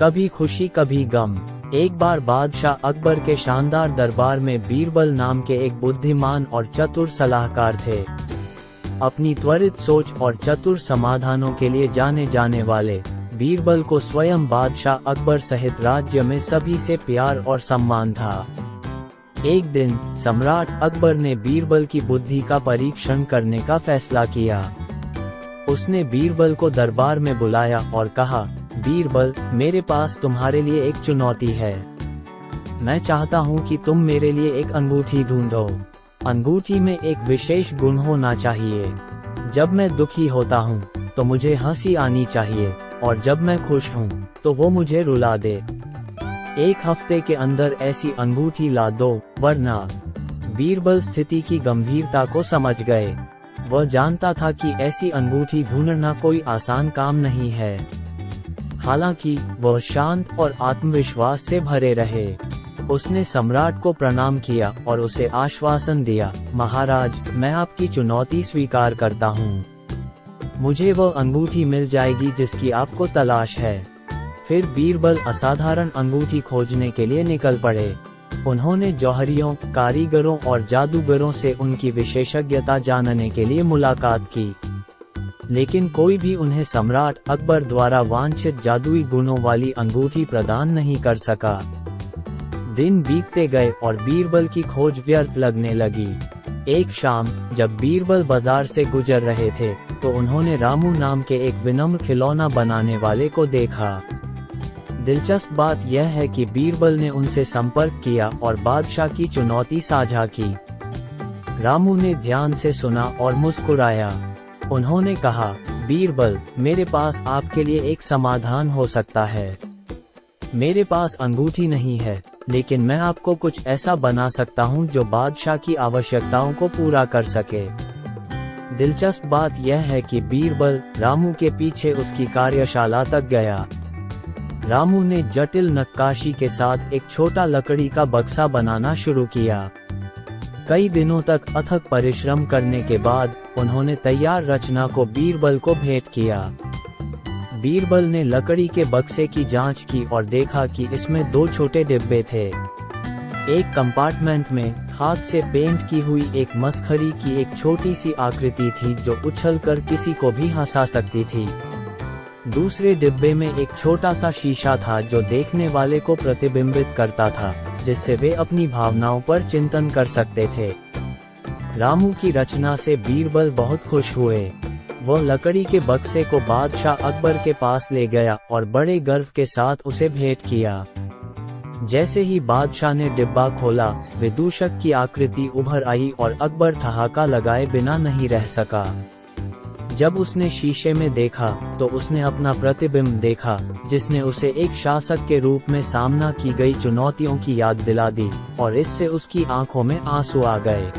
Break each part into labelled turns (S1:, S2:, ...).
S1: कभी खुशी, कभी गम। एक बार बादशाह अकबर के शानदार दरबार में बीरबल नाम के एक बुद्धिमान और चतुर सलाहकार थे। अपनी त्वरित सोच और चतुर समाधानों के लिए जाने जाने वाले बीरबल को स्वयं बादशाह अकबर सहित राज्य में सभी से प्यार और सम्मान था। एक दिन, सम्राट अकबर ने बीरबल की बुद्धि का परीक्षण करने का फैसला किया। उसने बीरबल को दरबार में बुलाया और कहा बीरबल, मेरे पास तुम्हारे लिए एक चुनौती है। मैं चाहता हूँ कि तुम मेरे लिए एक अंगूठी ढूंढो। अंगूठी में एक विशेष गुण होना चाहिए। जब मैं दुखी होता हूँ तो मुझे हँसी आनी चाहिए, और जब मैं खुश हूँ तो वो मुझे रुला दे। एक हफ़्ते के अंदर ऐसी अंगूठी ला दो, वरना। बीरबल स्थिति की गंभीरता को समझ गए। वह जानता था कि ऐसी अंगूठी ढूंढना कोई आसान काम नहीं है। हालाँकि, वह शांत और आत्मविश्वास से भरे रहे। उसने सम्राट को प्रणाम किया और उसे आश्वासन दिया, महाराज, मैं आपकी चुनौती स्वीकार करता हूँ। मुझे वह अंगूठी मिल जाएगी जिसकी आपको तलाश है। फिर बीरबल असाधारण अंगूठी खोजने के लिए निकल पड़े। उन्होंने जौहरियों, कारीगरों और जादूगरों से उनकी विशेषज्ञता जानने के लिए मुलाकात की। लेकिन कोई भी उन्हें सम्राट अकबर द्वारा वांछित जादुई गुणों वाली अंगूठी प्रदान नहीं कर सका। दिन बीतते गए और बीरबल की खोज व्यर्थ लगने लगी। एक शाम, जब बीरबल बाज़ार से गुजर रहे थे तो उन्होंने रामू नाम के एक विनम्र खिलौना बनाने वाले को देखा। दिलचस्प बात यह है कि बीरबल ने उनसे संपर्क किया और बादशाह की चुनौती साझा की। रामू ने ध्यान से सुना और मुस्कुराया। उन्होंने कहा, बीरबल, मेरे पास आपके लिए एक समाधान हो सकता है। मेरे पास अंगूठी नहीं है, लेकिन मैं आपको कुछ ऐसा बना सकता हूँ जो बादशाह की आवश्यकताओं को पूरा कर सके। दिलचस्प बात यह है कि बीरबल, रामू के पीछे उसकी कार्यशाला तक गया। रामू ने जटिल नक्काशी के साथ एक छोटा लकड़ी का बक्सा बनाना शुरू किया। कई दिनों तक अथक परिश्रम करने के बाद, उन्होंने तैयार रचना को बीरबल को भेंट किया। बीरबल ने लकड़ी के बक्से की जाँच की और देखा कि इसमें दो छोटे डिब्बे थे। एक कंपार्टमेंट में, हाथ से पेंट की हुई एक मस्खरी की एक छोटी सी आकृति थी जो उछलकर किसी को भी हंसा सकती थी। दूसरे डिब्बे में एक छोटा सा शीशा था जो देखने वाले को प्रतिबिंबित करता था। जिससे वे अपनी भावनाओं पर चिंतन कर सकते थे। रामू की रचना से बीरबल बहुत खुश हुए। वह लकड़ी के बक्से को बादशाह अकबर के पास ले गया और बड़े गर्व के साथ उसे भेंट किया। जैसे ही बादशाह ने डिब्बा खोला, विदूषक की आकृति उभर आई और अकबर ठहाका लगाए बिना नहीं रह सका। जब उसने शीशे में देखा तो उसने अपना प्रतिबिंब देखा, जिसने उसे एक शासक के रूप में सामना की गई चुनौतियों की याद दिला दी, और इससे उसकी आँखों में आँसू आ गए।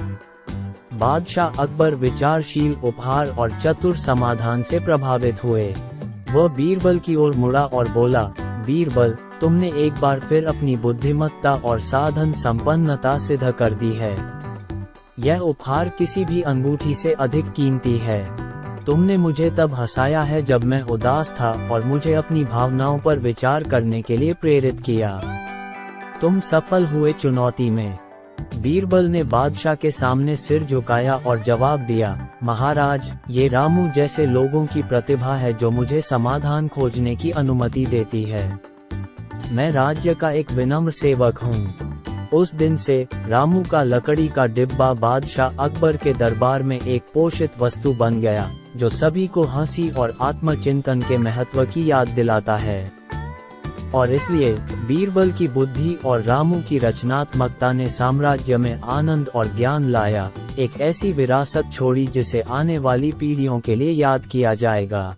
S1: बादशाह अकबर विचारशील, उपहार और चतुर समाधान से प्रभावित हुए। वह बीरबल की ओर मुड़ा और बोला, बीरबल, तुमने एक बार फिर अपनी बुद्धिमत्ता और साधन संपन्नता सिद्ध कर दी है। यह उपहार किसी भी अंगूठी से अधिक कीमती है। तुमने मुझे तब हंसाया है जब मैं उदास था और मुझे अपनी भावनाओं पर विचार करने के लिए प्रेरित किया। तुम सफल हुए चुनौती में। बीरबल ने बादशाह के सामने सिर झुकाया और जवाब दिया, महाराज, ये रामू जैसे लोगों की प्रतिभा है जो मुझे समाधान खोजने की अनुमति देती है। मैं राज्य का एक विनम्र सेवक हूँ। उस दिन से, रामू का लकड़ी का डिब्बा बादशाह अकबर के दरबार में एक पोषित वस्तु बन गया, जो सभी को हँसी और आत्मचिंतन के महत्व की याद दिलाता है। और इसलिए, बीरबल की बुद्धि और रामू की रचनात्मकता ने साम्राज्य में आनंद और ज्ञान लाया, एक ऐसी विरासत छोड़ी जिसे आने वाली पीढ़ियों के लिए याद किया जाएगा।